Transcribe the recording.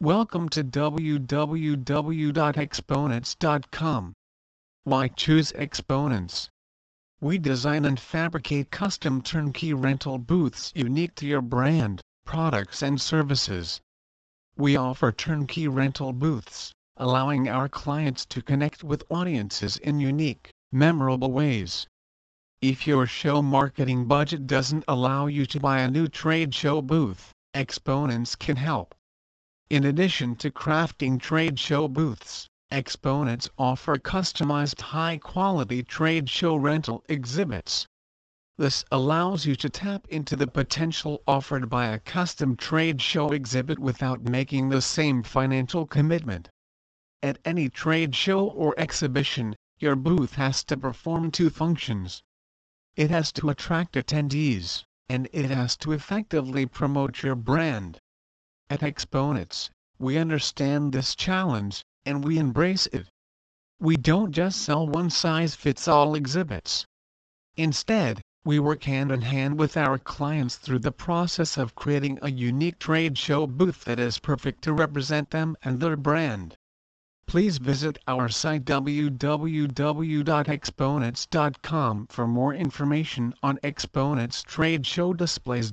Welcome to www.exponents.com. Why choose Exponents? We design and fabricate custom turnkey rental booths unique to your brand, products and services. We offer turnkey rental booths, allowing our clients to connect with audiences in unique, memorable ways. If your show marketing budget doesn't allow you to buy a new trade show booth, Exponents can help. In addition to crafting trade show booths, Exponents offer customized high-quality trade show rental exhibits. This allows you to tap into the potential offered by a custom trade show exhibit without making the same financial commitment. At any trade show or exhibition, your booth has to perform two functions. It has to attract attendees, and it has to effectively promote your brand. At Exponents, we understand this challenge, and we embrace it. We don't just sell one-size-fits-all exhibits. Instead, we work hand in hand with our clients through the process of creating a unique trade show booth that is perfect to represent them and their brand. Please visit our site www.exponents.com for more information on Exponents trade show displays.